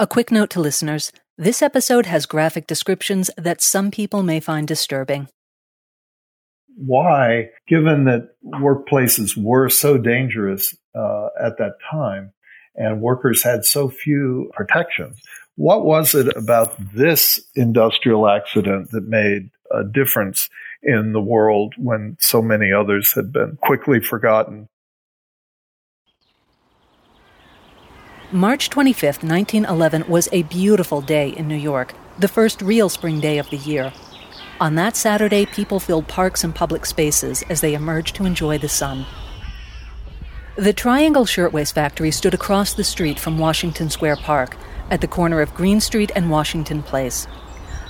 A quick note to listeners this episode has graphic descriptions that some people may find disturbing. Why, given that workplaces were so dangerous uh, at that time and workers had so few protections, what was it about this industrial accident that made a difference in the world when so many others had been quickly forgotten? March 25, 1911 was a beautiful day in New York, the first real spring day of the year. On that Saturday, people filled parks and public spaces as they emerged to enjoy the sun. The Triangle Shirtwaist Factory stood across the street from Washington Square Park, at the corner of Greene Street and Washington Place.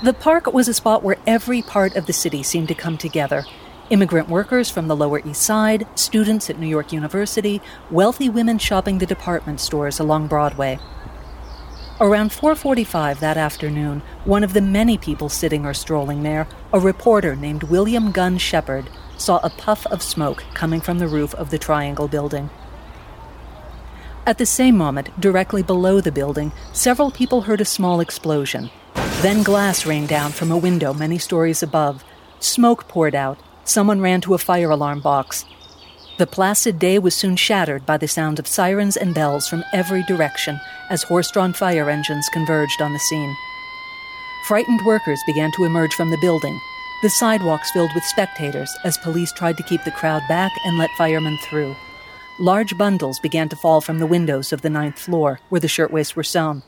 The park was a spot where every part of the city seemed to come together immigrant workers from the Lower East Side, students at New York University, wealthy women shopping the department stores along Broadway. Around 4:45 that afternoon, one of the many people sitting or strolling there, a reporter named William Gunn Shepherd, saw a puff of smoke coming from the roof of the Triangle building. At the same moment, directly below the building, several people heard a small explosion. Then glass rained down from a window many stories above. Smoke poured out, someone ran to a fire alarm box. The placid day was soon shattered by the sound of sirens and bells from every direction as horse drawn fire engines converged on the scene. Frightened workers began to emerge from the building, the sidewalks filled with spectators as police tried to keep the crowd back and let firemen through. Large bundles began to fall from the windows of the ninth floor, where the shirtwaists were sewn.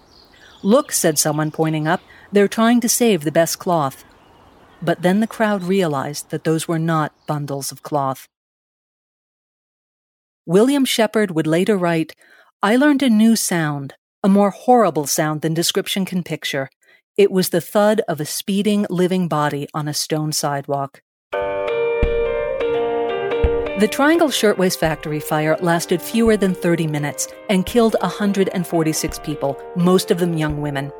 Look, said someone, pointing up, they're trying to save the best cloth. But then the crowd realized that those were not bundles of cloth. William Shepherd would later write, I learned a new sound, a more horrible sound than description can picture. It was the thud of a speeding, living body on a stone sidewalk. The Triangle Shirtwaist Factory fire lasted fewer than 30 minutes and killed 146 people, most of them young women.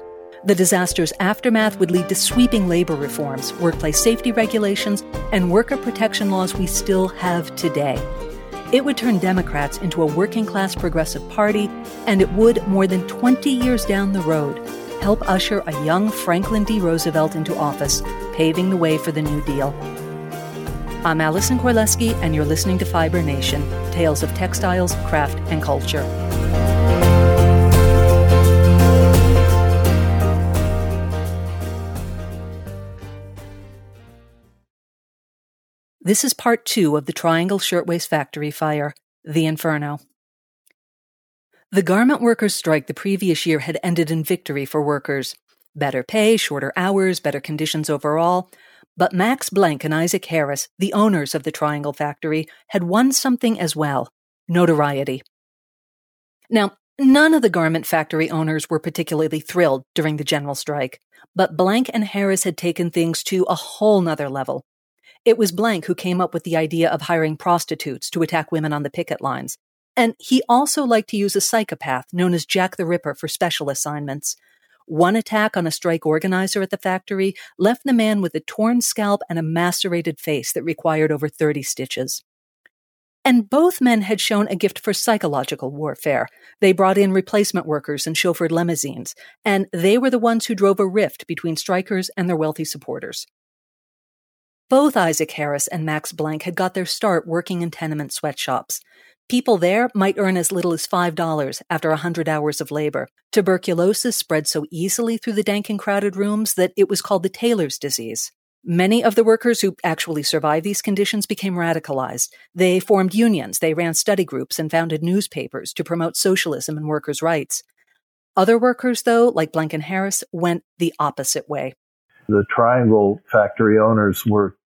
The disaster's aftermath would lead to sweeping labor reforms, workplace safety regulations, and worker protection laws we still have today. It would turn Democrats into a working class progressive party, and it would, more than 20 years down the road, help usher a young Franklin D. Roosevelt into office, paving the way for the New Deal. I'm Allison Korleski, and you're listening to Fiber Nation Tales of Textiles, Craft, and Culture. This is part two of the Triangle Shirtwaist Factory fire, The Inferno. The garment workers' strike the previous year had ended in victory for workers. Better pay, shorter hours, better conditions overall. But Max Blanck and Isaac Harris, the owners of the Triangle Factory, had won something as well notoriety. Now, none of the garment factory owners were particularly thrilled during the general strike, but Blanck and Harris had taken things to a whole nother level. It was Blanck who came up with the idea of hiring prostitutes to attack women on the picket lines. And he also liked to use a psychopath known as Jack the Ripper for special assignments. One attack on a strike organizer at the factory left the man with a torn scalp and a macerated face that required over 30 stitches. And both men had shown a gift for psychological warfare. They brought in replacement workers and chauffeured limousines, and they were the ones who drove a rift between strikers and their wealthy supporters. Both Isaac Harris and Max Blanck had got their start working in tenement sweatshops. People there might earn as little as $5 after a 100 hours of labor. Tuberculosis spread so easily through the dank and crowded rooms that it was called the tailor's disease. Many of the workers who actually survived these conditions became radicalized. They formed unions, they ran study groups, and founded newspapers to promote socialism and workers' rights. Other workers, though, like Blanck and Harris, went the opposite way. The Triangle factory owners were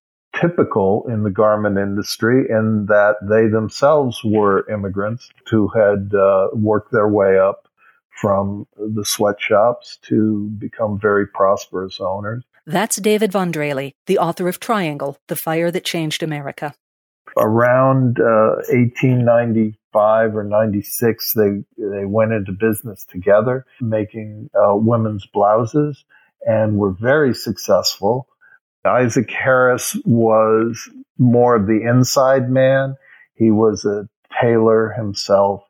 typical in the garment industry in that they themselves were immigrants who had uh, worked their way up from the sweatshops to become very prosperous owners. That's David Von Drehle, the author of Triangle, The Fire That Changed America. Around uh, 1895 or 96, they, they went into business together, making uh, women's blouses, and were very successful. Isaac Harris was more of the inside man. He was a tailor himself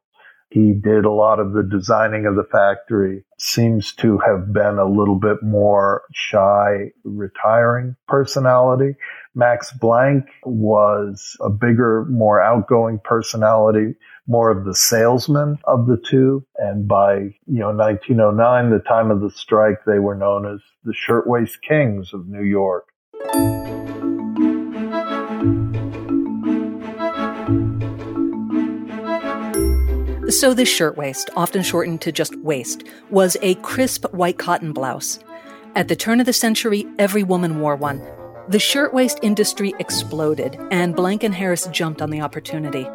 He did a lot of the designing of the factory. Seems to have been a little bit more shy, retiring personality. Max Blanck was a bigger, more outgoing personality, more of the salesman of the two. And by, you know, 1909, the time of the strike, they were known as the Shirtwaist Kings of New York. So, this shirtwaist, often shortened to just waist, was a crisp white cotton blouse. At the turn of the century, every woman wore one. The shirtwaist industry exploded, and Blanck and Harris jumped on the opportunity.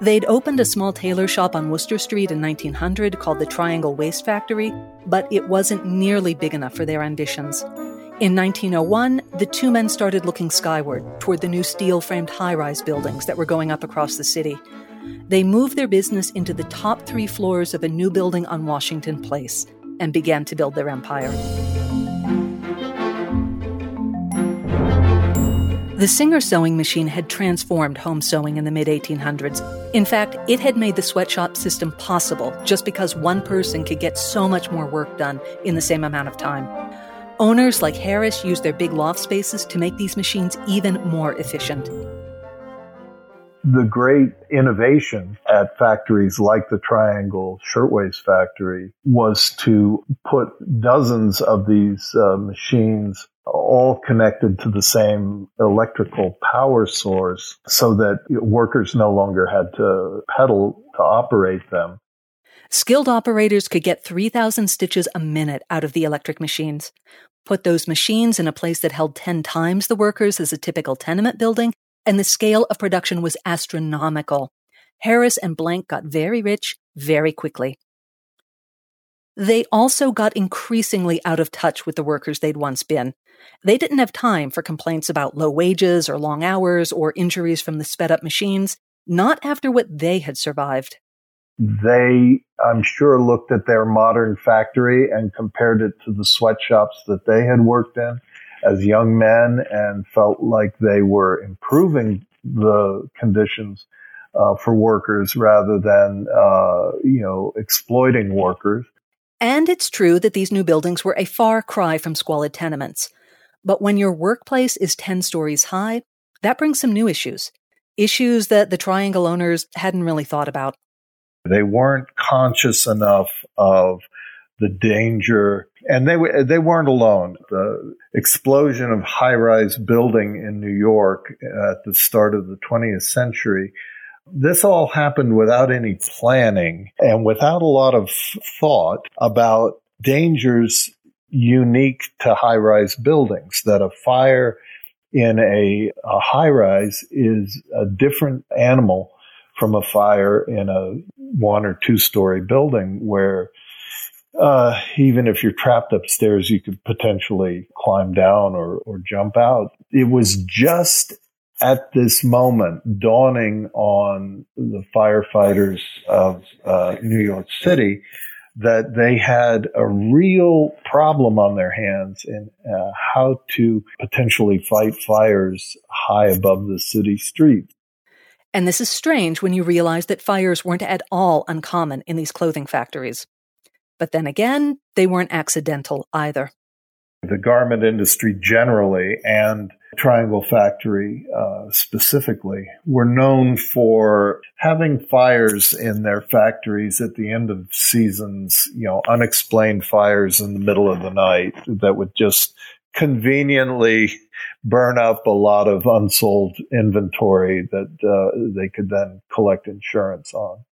They'd opened a small tailor shop on Wooster Street in 1900 called the Triangle Waist Factory, but it wasn't nearly big enough for their ambitions. In 1901, the two men started looking skyward toward the new steel framed high rise buildings that were going up across the city. They moved their business into the top three floors of a new building on Washington Place and began to build their empire. The Singer sewing machine had transformed home sewing in the mid 1800s. In fact, it had made the sweatshop system possible just because one person could get so much more work done in the same amount of time. Owners like Harris used their big loft spaces to make these machines even more efficient the great innovation at factories like the Triangle Shirtwaist Factory was to put dozens of these uh, machines all connected to the same electrical power source so that workers no longer had to pedal to operate them. Skilled operators could get 3,000 stitches a minute out of the electric machines. Put those machines in a place that held 10 times the workers as a typical tenement building, and the scale of production was astronomical. Harris and Blanck got very rich very quickly. They also got increasingly out of touch with the workers they'd once been. They didn't have time for complaints about low wages or long hours or injuries from the sped up machines, not after what they had survived. They, I'm sure, looked at their modern factory and compared it to the sweatshops that they had worked in as young men and felt like they were improving the conditions uh, for workers rather than uh, you know exploiting workers. And it's true that these new buildings were a far cry from squalid tenements. But when your workplace is 10 stories high, that brings some new issues. Issues that the Triangle owners hadn't really thought about. They weren't conscious enough of the danger and they they weren't alone. The explosion of high-rise building in New York at the start of the 20th century. This all happened without any planning and without a lot of thought about dangers unique to high-rise buildings. That a fire in a, a high-rise is a different animal from a fire in a one or two story building where uh, even if you're trapped upstairs, you could potentially climb down or, or jump out. It was just at this moment dawning on the firefighters of uh, New York City that they had a real problem on their hands in uh, how to potentially fight fires high above the city streets. And this is strange when you realize that fires weren't at all uncommon in these clothing factories. But then again, they weren't accidental either. The garment industry generally and Triangle Factory uh, specifically were known for having fires in their factories at the end of seasons, you know, unexplained fires in the middle of the night that would just conveniently burn up a lot of unsold inventory that uh, they could then collect insurance on.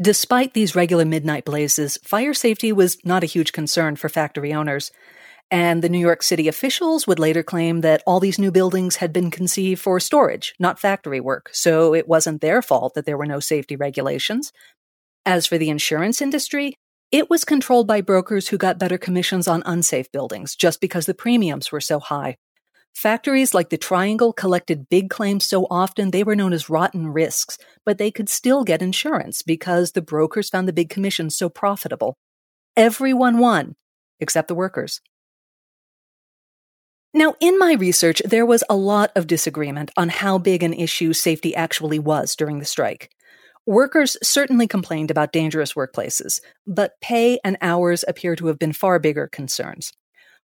Despite these regular midnight blazes, fire safety was not a huge concern for factory owners. And the New York City officials would later claim that all these new buildings had been conceived for storage, not factory work, so it wasn't their fault that there were no safety regulations. As for the insurance industry, it was controlled by brokers who got better commissions on unsafe buildings just because the premiums were so high. Factories like the Triangle collected big claims so often they were known as rotten risks, but they could still get insurance because the brokers found the big commissions so profitable. Everyone won, except the workers. Now, in my research, there was a lot of disagreement on how big an issue safety actually was during the strike. Workers certainly complained about dangerous workplaces, but pay and hours appear to have been far bigger concerns.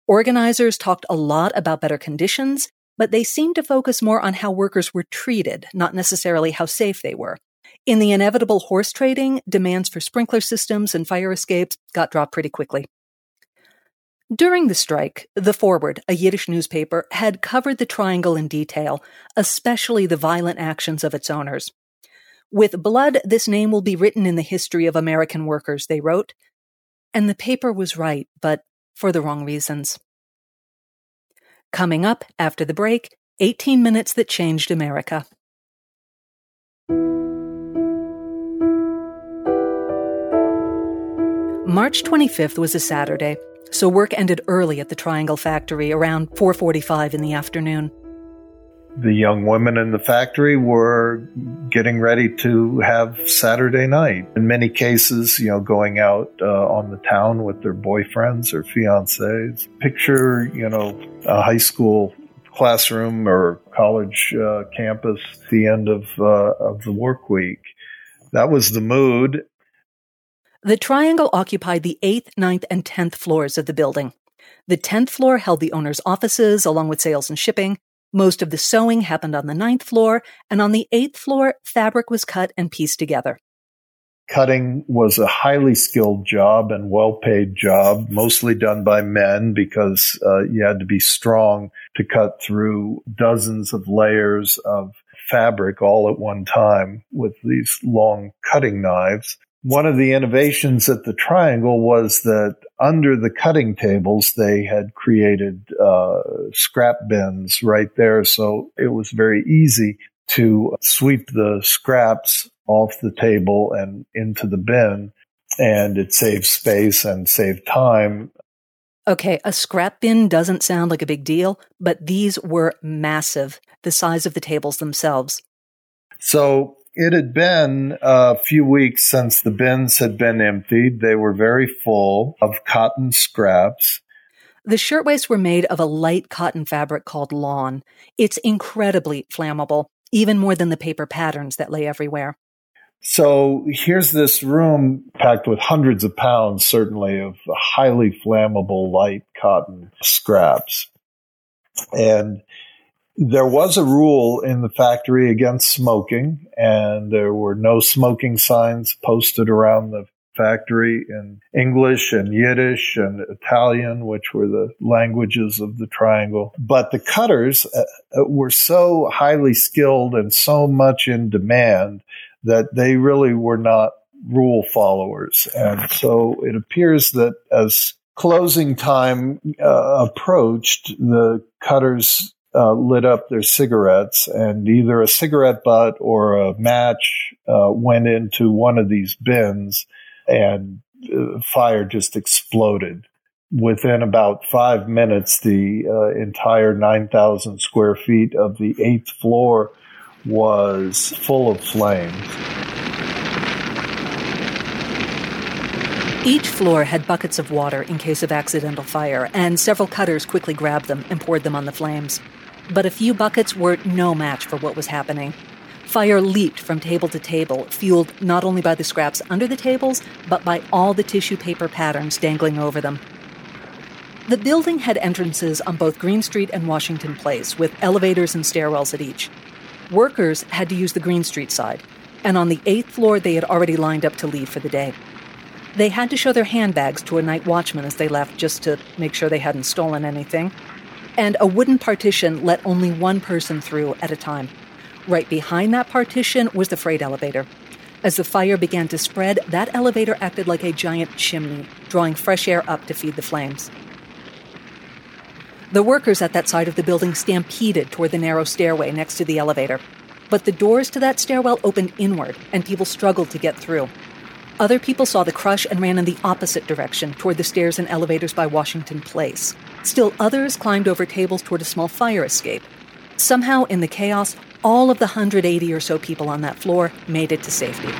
Organizers talked a lot about better conditions, but they seemed to focus more on how workers were treated, not necessarily how safe they were. In the inevitable horse trading, demands for sprinkler systems and fire escapes got dropped pretty quickly. During the strike, The Forward, a Yiddish newspaper, had covered the triangle in detail, especially the violent actions of its owners. With blood, this name will be written in the history of American workers, they wrote. And the paper was right, but for the wrong reasons. Coming up after the break, 18 Minutes That Changed America. March 25th was a Saturday, so work ended early at the Triangle factory around 4:45 in the afternoon the young women in the factory were getting ready to have Saturday night. In many cases, you know, going out uh, on the town with their boyfriends or fiancés. Picture, you know, a high school classroom or college uh, campus at the end of, uh, of the work week. That was the mood. The triangle occupied the 8th, ninth, and 10th floors of the building. The 10th floor held the owner's offices along with sales and shipping. Most of the sewing happened on the ninth floor, and on the eighth floor, fabric was cut and pieced together. Cutting was a highly skilled job and well paid job, mostly done by men because uh, you had to be strong to cut through dozens of layers of fabric all at one time with these long cutting knives one of the innovations at the triangle was that under the cutting tables they had created uh, scrap bins right there so it was very easy to sweep the scraps off the table and into the bin and it saved space and saved time Okay, a scrap bin doesn't sound like a big deal, but these were massive, the size of the tables themselves. So it had been a few weeks since the bins had been emptied. They were very full of cotton scraps. The shirtwaists were made of a light cotton fabric called lawn. It's incredibly flammable, even more than the paper patterns that lay everywhere. So here's this room packed with hundreds of pounds, certainly, of highly flammable light cotton scraps. And there was a rule in the factory against smoking, and there were no smoking signs posted around the factory in English and Yiddish and Italian, which were the languages of the triangle. But the cutters uh, uh were so highly skilled and so much in demand that they really were not rule followers. And so it appears that as closing time uh, approached, the cutters uh, lit up their cigarettes, and either a cigarette butt or a match uh, went into one of these bins, and uh, fire just exploded. Within about five minutes, the uh, entire 9,000 square feet of the eighth floor was full of flames. Each floor had buckets of water in case of accidental fire, and several cutters quickly grabbed them and poured them on the flames but a few buckets were no match for what was happening. Fire leaped from table to table, fueled not only by the scraps under the tables, but by all the tissue paper patterns dangling over them. The building had entrances on both Greene Street and Washington Place, with elevators and stairwells at each. Workers had to use the Greene Street side, and on the eighth floor they had already lined up to leave for the day. They had to show their handbags to a night watchman as they left just to make sure they hadn't stolen anything and a wooden partition let only one person through at a time. Right behind that partition was the freight elevator. As the fire began to spread, that elevator acted like a giant chimney, drawing fresh air up to feed the flames. The workers at that side of the building stampeded toward the narrow stairway next to the elevator. But the doors to that stairwell opened inward, and people struggled to get through. Other people saw the crush and ran in the opposite direction toward the stairs and elevators by Washington Place. Still others climbed over tables toward a small fire escape. Somehow, in the chaos, all of the 180 or so people on that floor made it to safety.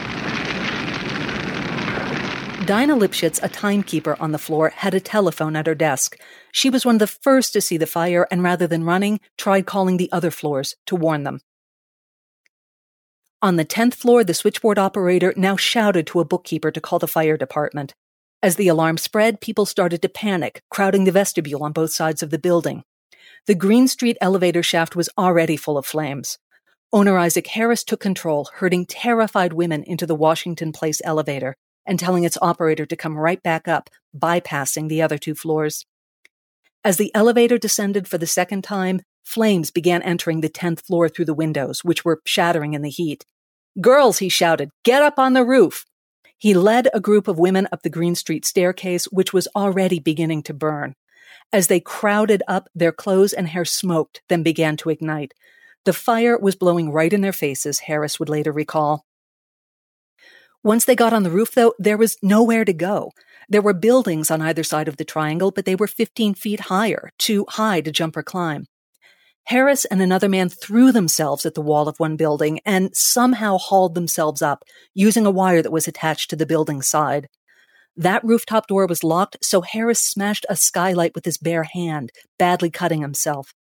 Dinah Lipschitz, a timekeeper on the floor, had a telephone at her desk. She was one of the first to see the fire and rather than running, tried calling the other floors to warn them. On the 10th floor, the switchboard operator now shouted to a bookkeeper to call the fire department. As the alarm spread, people started to panic, crowding the vestibule on both sides of the building. The Greene Street elevator shaft was already full of flames. Owner Isaac Harris took control, herding terrified women into the Washington Place elevator and telling its operator to come right back up, bypassing the other two floors. As the elevator descended for the second time, flames began entering the 10th floor through the windows, which were shattering in the heat. Girls, he shouted, get up on the roof. He led a group of women up the Greene Street staircase, which was already beginning to burn. As they crowded up, their clothes and hair smoked, then began to ignite. The fire was blowing right in their faces, Harris would later recall. Once they got on the roof, though, there was nowhere to go. There were buildings on either side of the triangle, but they were 15 feet higher, too high to jump or climb. Harris and another man threw themselves at the wall of one building and somehow hauled themselves up using a wire that was attached to the building's side. That rooftop door was locked, so Harris smashed a skylight with his bare hand, badly cutting himself.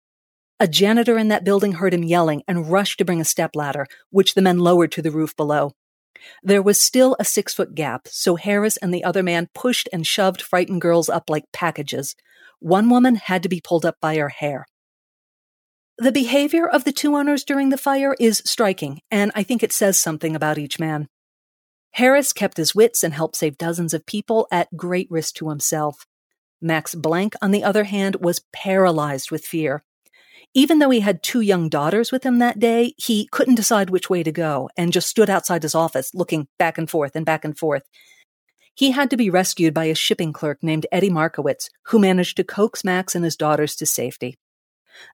A janitor in that building heard him yelling and rushed to bring a stepladder, which the men lowered to the roof below. There was still a six foot gap, so Harris and the other man pushed and shoved frightened girls up like packages. One woman had to be pulled up by her hair. The behavior of the two owners during the fire is striking, and I think it says something about each man. Harris kept his wits and helped save dozens of people at great risk to himself. Max Blanck, on the other hand, was paralyzed with fear. Even though he had two young daughters with him that day, he couldn't decide which way to go and just stood outside his office looking back and forth and back and forth. He had to be rescued by a shipping clerk named Eddie Markowitz, who managed to coax Max and his daughters to safety.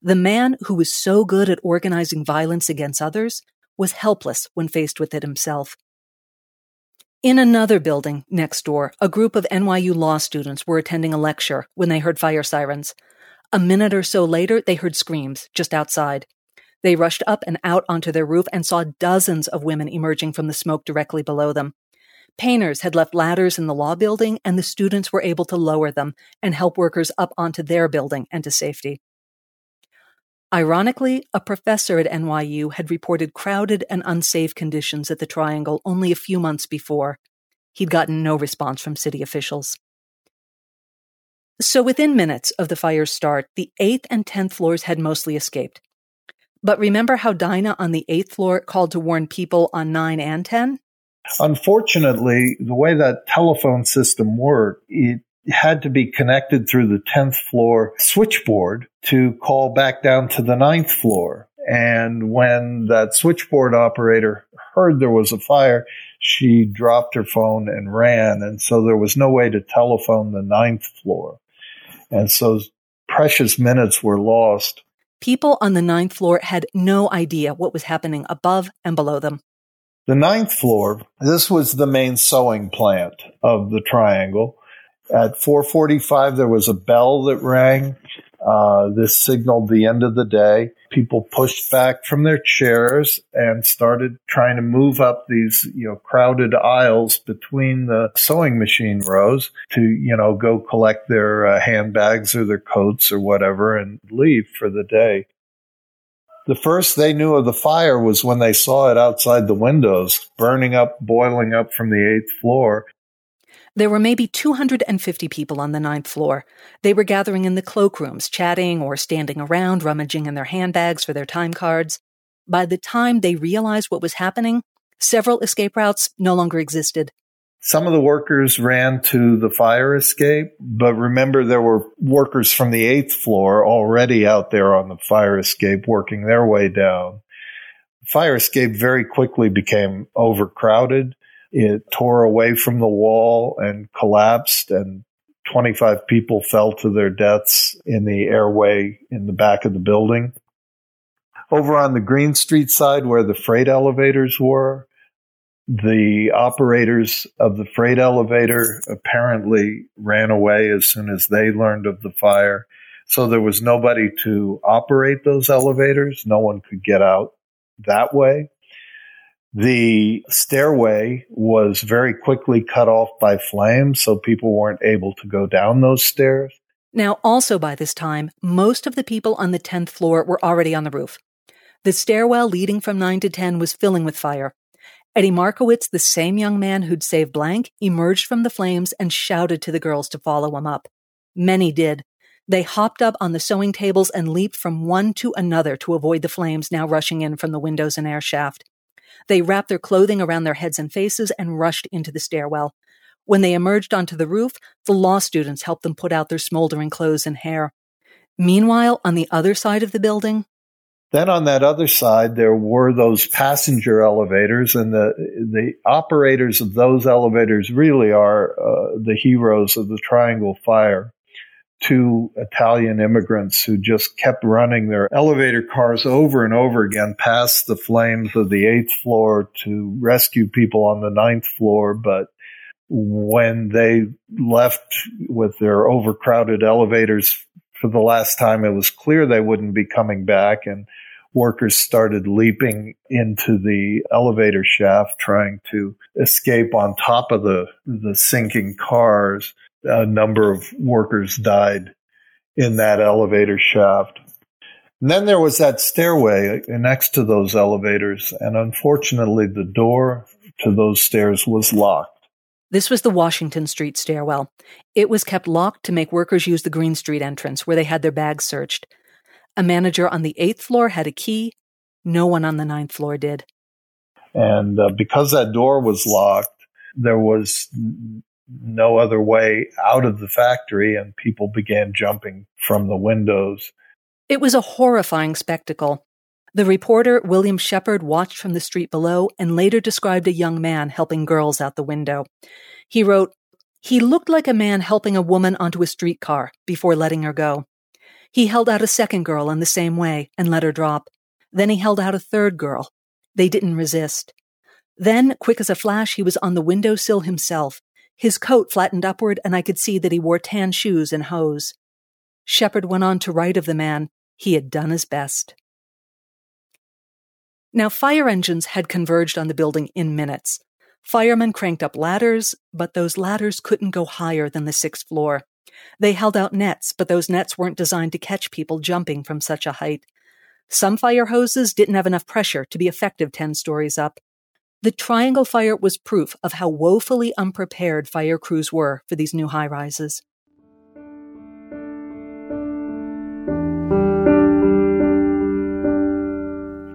The man who was so good at organizing violence against others was helpless when faced with it himself. In another building next door, a group of NYU law students were attending a lecture when they heard fire sirens. A minute or so later, they heard screams just outside. They rushed up and out onto their roof and saw dozens of women emerging from the smoke directly below them. Painters had left ladders in the law building, and the students were able to lower them and help workers up onto their building and to safety. Ironically, a professor at NYU had reported crowded and unsafe conditions at the Triangle only a few months before. He'd gotten no response from city officials. So within minutes of the fire's start, the 8th and 10th floors had mostly escaped. But remember how Dinah on the 8th floor called to warn people on 9 and 10? Unfortunately, the way that telephone system worked, it had to be connected through the 10th floor switchboard to call back down to the ninth floor. And when that switchboard operator heard there was a fire, she dropped her phone and ran. And so there was no way to telephone the ninth floor. And so precious minutes were lost. People on the ninth floor had no idea what was happening above and below them. The ninth floor, this was the main sewing plant of the triangle. At 4:45, there was a bell that rang. Uh, this signaled the end of the day. People pushed back from their chairs and started trying to move up these, you know, crowded aisles between the sewing machine rows to, you know, go collect their uh, handbags or their coats or whatever and leave for the day. The first they knew of the fire was when they saw it outside the windows, burning up, boiling up from the eighth floor. There were maybe 250 people on the ninth floor. They were gathering in the cloakrooms, chatting or standing around, rummaging in their handbags for their time cards. By the time they realized what was happening, several escape routes no longer existed. Some of the workers ran to the fire escape, but remember there were workers from the eighth floor already out there on the fire escape working their way down. Fire escape very quickly became overcrowded it tore away from the wall and collapsed, and 25 people fell to their deaths in the airway in the back of the building. Over on the Greene Street side, where the freight elevators were, the operators of the freight elevator apparently ran away as soon as they learned of the fire. So there was nobody to operate those elevators. No one could get out that way. The stairway was very quickly cut off by flames, so people weren't able to go down those stairs. Now, also by this time, most of the people on the 10th floor were already on the roof. The stairwell leading from 9 to 10 was filling with fire, Eddie Markowitz, the same young man who'd saved Blanck, emerged from the flames and shouted to the girls to follow him up. Many did. They hopped up on the sewing tables and leaped from one to another to avoid the flames now rushing in from the windows and air shaft. They wrapped their clothing around their heads and faces and rushed into the stairwell. When they emerged onto the roof, the law students helped them put out their smoldering clothes and hair. Meanwhile, on the other side of the building, then on that other side, there were those passenger elevators, and the the operators of those elevators really are uh, the heroes of the Triangle Fire. Two Italian immigrants who just kept running their elevator cars over and over again past the flames of the eighth floor to rescue people on the ninth floor, but when they left with their overcrowded elevators for the last time, it was clear they wouldn't be coming back. And workers started leaping into the elevator shaft, trying to escape on top of the, the sinking cars. A number of workers died in that elevator shaft. And then there was that stairway next to those elevators, and unfortunately, the door to those stairs was locked. This was the Washington Street stairwell. It was kept locked to make workers use the Greene Street entrance where they had their bags searched. A manager on the eighth floor had a key. No one on the ninth floor did. And uh, because that door was locked, there was no other way out of the factory, and people began jumping from the windows. It was a horrifying spectacle. The reporter, William Shepherd, watched from the street below and later described a young man helping girls out the window. He wrote, He looked like a man helping a woman onto a streetcar before letting her go. He held out a second girl in the same way and let her drop. Then he held out a third girl. They didn't resist. Then, quick as a flash, he was on the window sill himself. His coat flattened upward, and I could see that he wore tan shoes and hose. Shepherd went on to write of the man. He had done his best. Now, fire engines had converged on the building in minutes. Firemen cranked up ladders, but those ladders couldn't go higher than the sixth floor. They held out nets, but those nets weren't designed to catch people jumping from such a height. Some fire hoses didn't have enough pressure to be effective 10 stories up. The Triangle Fire was proof of how woefully unprepared fire crews were for these new high rises.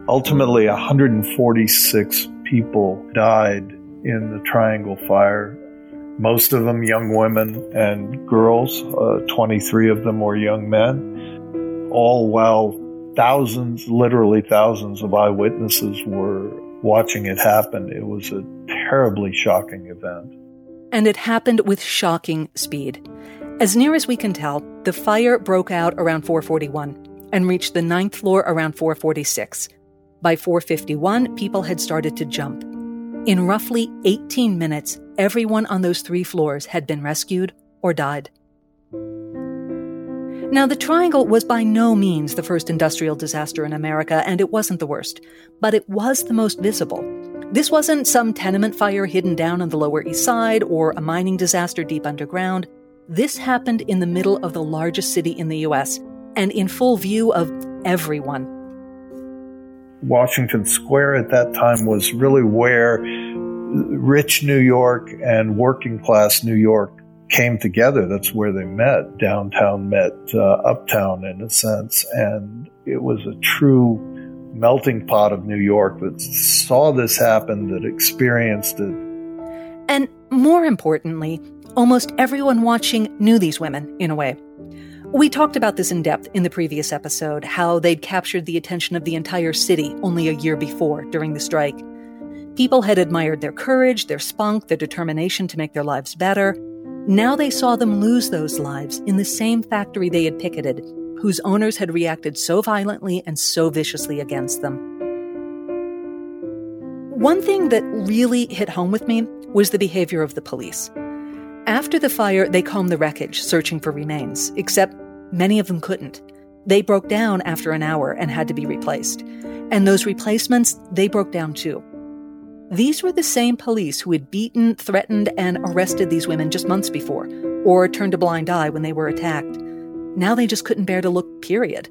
Ultimately, 146 people died in the Triangle Fire. Most of them young women and girls. Uh, 23 of them were young men. All while thousands, literally thousands of eyewitnesses were watching it happen. It was a terribly shocking event. And it happened with shocking speed. As near as we can tell, the fire broke out around 441 and reached the ninth floor around 446. By 451, people had started to jump. In roughly 18 minutes, everyone on those three floors had been rescued or died. Now, the Triangle was by no means the first industrial disaster in America, and it wasn't the worst, but it was the most visible. This wasn't some tenement fire hidden down on the Lower East Side or a mining disaster deep underground. This happened in the middle of the largest city in the US and in full view of everyone Washington Square at that time was really where rich New York and working class New York came together. That's where they met. Downtown met uh, uptown in a sense. And it was a true melting pot of New York that saw this happen, that experienced it. And more importantly, almost everyone watching knew these women in a way. We talked about this in depth in the previous episode how they'd captured the attention of the entire city only a year before during the strike. People had admired their courage, their spunk, their determination to make their lives better. Now they saw them lose those lives in the same factory they had picketed, whose owners had reacted so violently and so viciously against them. One thing that really hit home with me was the behavior of the police. After the fire, they combed the wreckage, searching for remains, except Many of them couldn't. They broke down after an hour and had to be replaced. And those replacements, they broke down too. These were the same police who had beaten, threatened, and arrested these women just months before, or turned a blind eye when they were attacked. Now they just couldn't bear to look, period.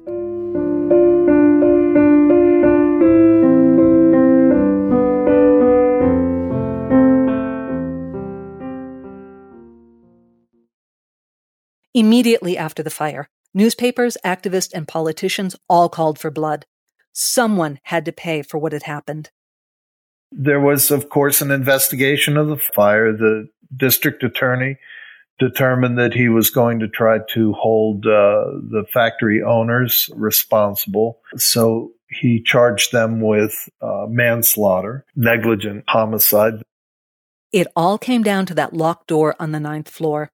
Immediately after the fire, newspapers, activists, and politicians all called for blood. Someone had to pay for what had happened. There was, of course, an investigation of the fire. The district attorney determined that he was going to try to hold uh, the factory owners responsible. So he charged them with uh, manslaughter, negligent homicide. It all came down to that locked door on the ninth floor.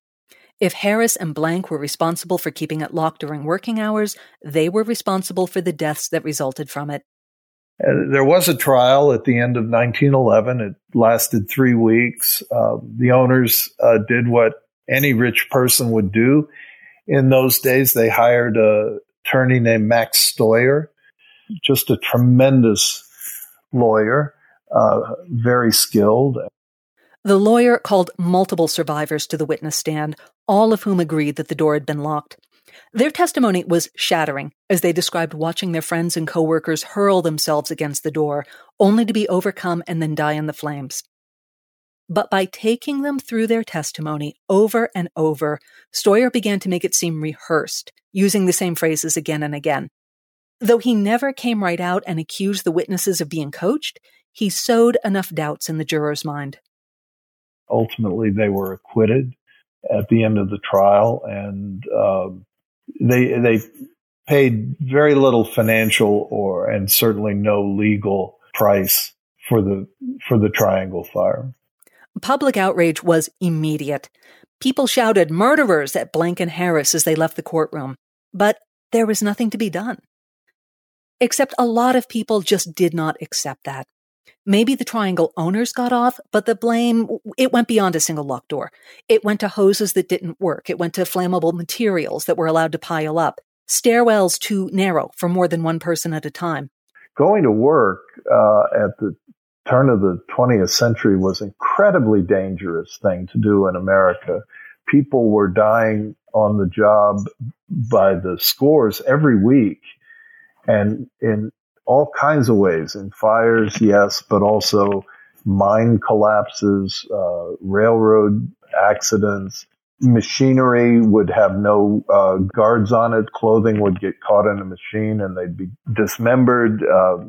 If Harris and Blanck were responsible for keeping it locked during working hours, they were responsible for the deaths that resulted from it. There was a trial at the end of 1911. It lasted three weeks. Uh, the owners uh, did what any rich person would do. In those days, they hired a attorney named Max Steuer, just a tremendous lawyer, uh, very skilled. The lawyer called multiple survivors to the witness stand, all of whom agreed that the door had been locked. Their testimony was shattering as they described watching their friends and coworkers hurl themselves against the door, only to be overcome and then die in the flames. But by taking them through their testimony over and over, Steuer began to make it seem rehearsed, using the same phrases again and again. Though he never came right out and accused the witnesses of being coached, he sowed enough doubts in the juror's mind. Ultimately, they were acquitted at the end of the trial, and uh, they they paid very little financial or and certainly no legal price for the for the Triangle Fire. Public outrage was immediate. People shouted murderers at Blanck and Harris as they left the courtroom, but there was nothing to be done. Except a lot of people just did not accept that. Maybe the triangle owners got off, but the blame, it went beyond a single locked door. It went to hoses that didn't work. It went to flammable materials that were allowed to pile up, stairwells too narrow for more than one person at a time. Going to work uh, at the turn of the 20th century was an incredibly dangerous thing to do in America. People were dying on the job by the scores every week and in all kinds of ways in fires, yes, but also mine collapses, uh, railroad accidents, machinery would have no uh, guards on it. Clothing would get caught in a machine and they'd be dismembered. Uh,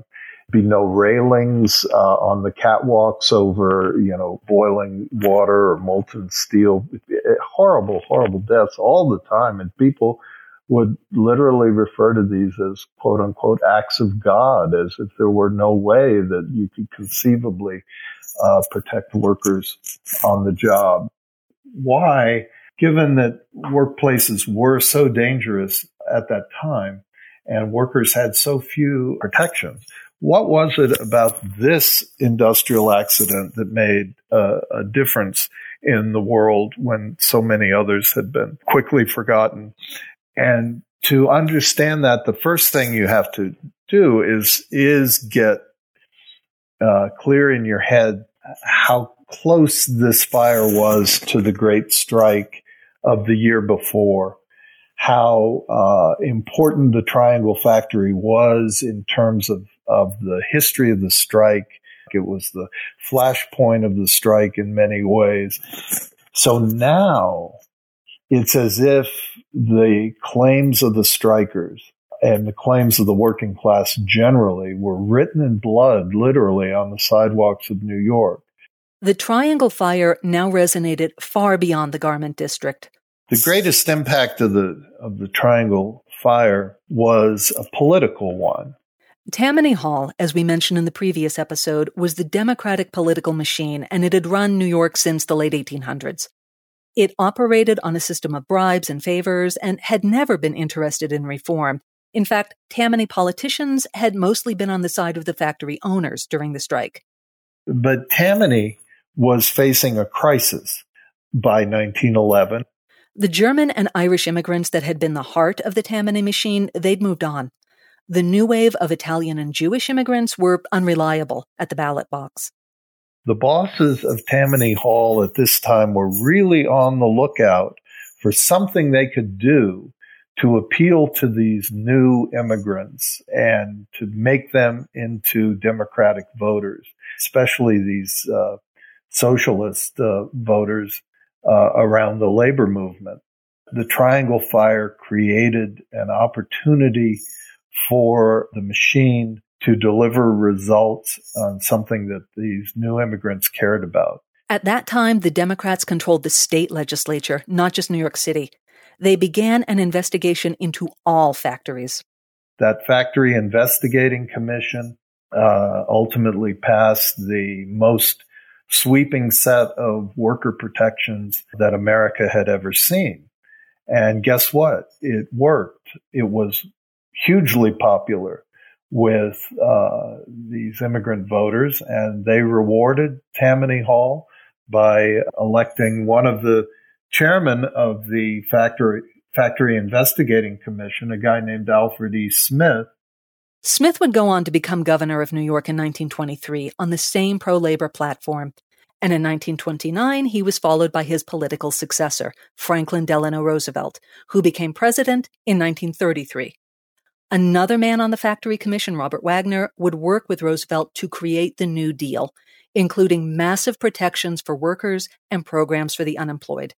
be no railings uh, on the catwalks over, you know, boiling water or molten steel. Horrible, horrible deaths all the time. And people would literally refer to these as quote unquote acts of God, as if there were no way that you could conceivably uh, protect workers on the job. Why, given that workplaces were so dangerous at that time and workers had so few protections, what was it about this industrial accident that made uh, a difference in the world when so many others had been quickly forgotten? And to understand that, the first thing you have to do is is get uh, clear in your head how close this fire was to the Great Strike of the year before how uh, important the Triangle Factory was in terms of, of the history of the strike. It was the flashpoint of the strike in many ways. So now it's as if the claims of the strikers and the claims of the working class generally were written in blood, literally, on the sidewalks of New York. The Triangle Fire now resonated far beyond the garment district. The greatest impact of the of the Triangle Fire was a political one. Tammany Hall, as we mentioned in the previous episode, was the Democratic political machine, and it had run New York since the late 1800s. It operated on a system of bribes and favors and had never been interested in reform. In fact, Tammany politicians had mostly been on the side of the factory owners during the strike. But Tammany was facing a crisis by 1911. The German and Irish immigrants that had been the heart of the Tammany machine, they'd moved on. The new wave of Italian and Jewish immigrants were unreliable at the ballot box. The bosses of Tammany Hall at this time were really on the lookout for something they could do to appeal to these new immigrants and to make them into Democratic voters, especially these uh, socialist uh, voters uh, around the labor movement. the Triangle Fire created an opportunity for the machine to deliver results on something that these new immigrants cared about. At that time, the Democrats controlled the state legislature, not just New York City. They began an investigation into all factories. That factory investigating commission uh, ultimately passed the most sweeping set of worker protections that America had ever seen. And guess what? It worked. It was hugely popular with uh, these immigrant voters, and they rewarded Tammany Hall by electing one of the chairmen of the factory factory investigating commission, a guy named Alfred E. Smith. Smith would go on to become governor of New York in 1923 on the same pro labor platform. And in 1929, he was followed by his political successor, Franklin Delano Roosevelt, who became president in 1933. Another man on the Factory Commission, Robert Wagner, would work with Roosevelt to create the New Deal, including massive protections for workers and programs for the unemployed.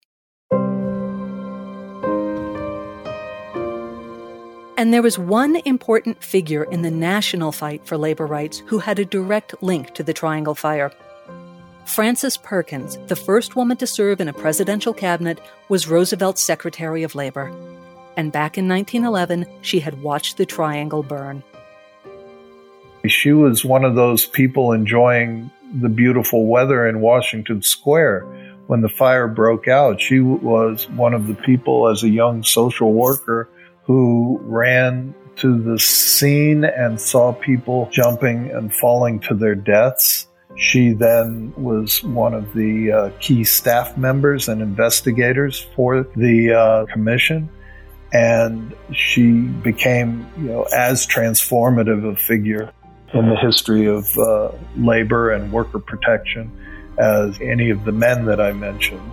And there was one important figure in the national fight for labor rights who had a direct link to the Triangle Fire. Frances Perkins, the first woman to serve in a presidential cabinet, was Roosevelt's Secretary of Labor and back in 1911, she had watched the triangle burn. She was one of those people enjoying the beautiful weather in Washington Square. When the fire broke out, she was one of the people as a young social worker who ran to the scene and saw people jumping and falling to their deaths. She then was one of the uh, key staff members and investigators for the uh, commission and she became, you know, as transformative a figure in the history of uh, labor and worker protection as any of the men that I mentioned.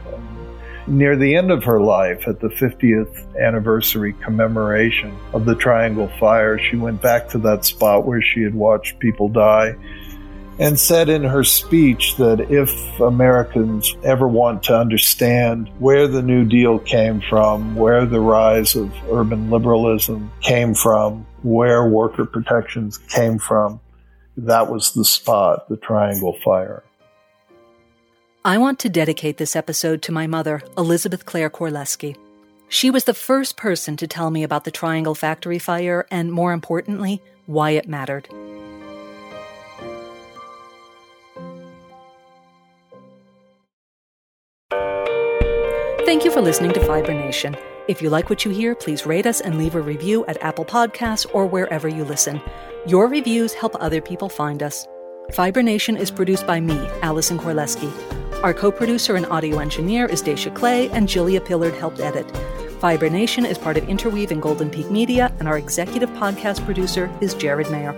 Near the end of her life, at the 50th anniversary commemoration of the Triangle Fire, she went back to that spot where she had watched people die and said in her speech that if Americans ever want to understand where the New Deal came from, where the rise of urban liberalism came from, where worker protections came from, that was the spot, the Triangle Fire. I want to dedicate this episode to my mother, Elizabeth Clare Korleski. She was the first person to tell me about the Triangle Factory fire and, more importantly, why it mattered. Thank you for listening to Fiber Nation. If you like what you hear, please rate us and leave a review at Apple Podcasts or wherever you listen. Your reviews help other people find us. Fiber Nation is produced by me, Allison Korleski. Our co producer and audio engineer is Dacia Clay, and Julia Pillard helped edit. Fiber Nation is part of Interweave and Golden Peak Media, and our executive podcast producer is Jared Mayer.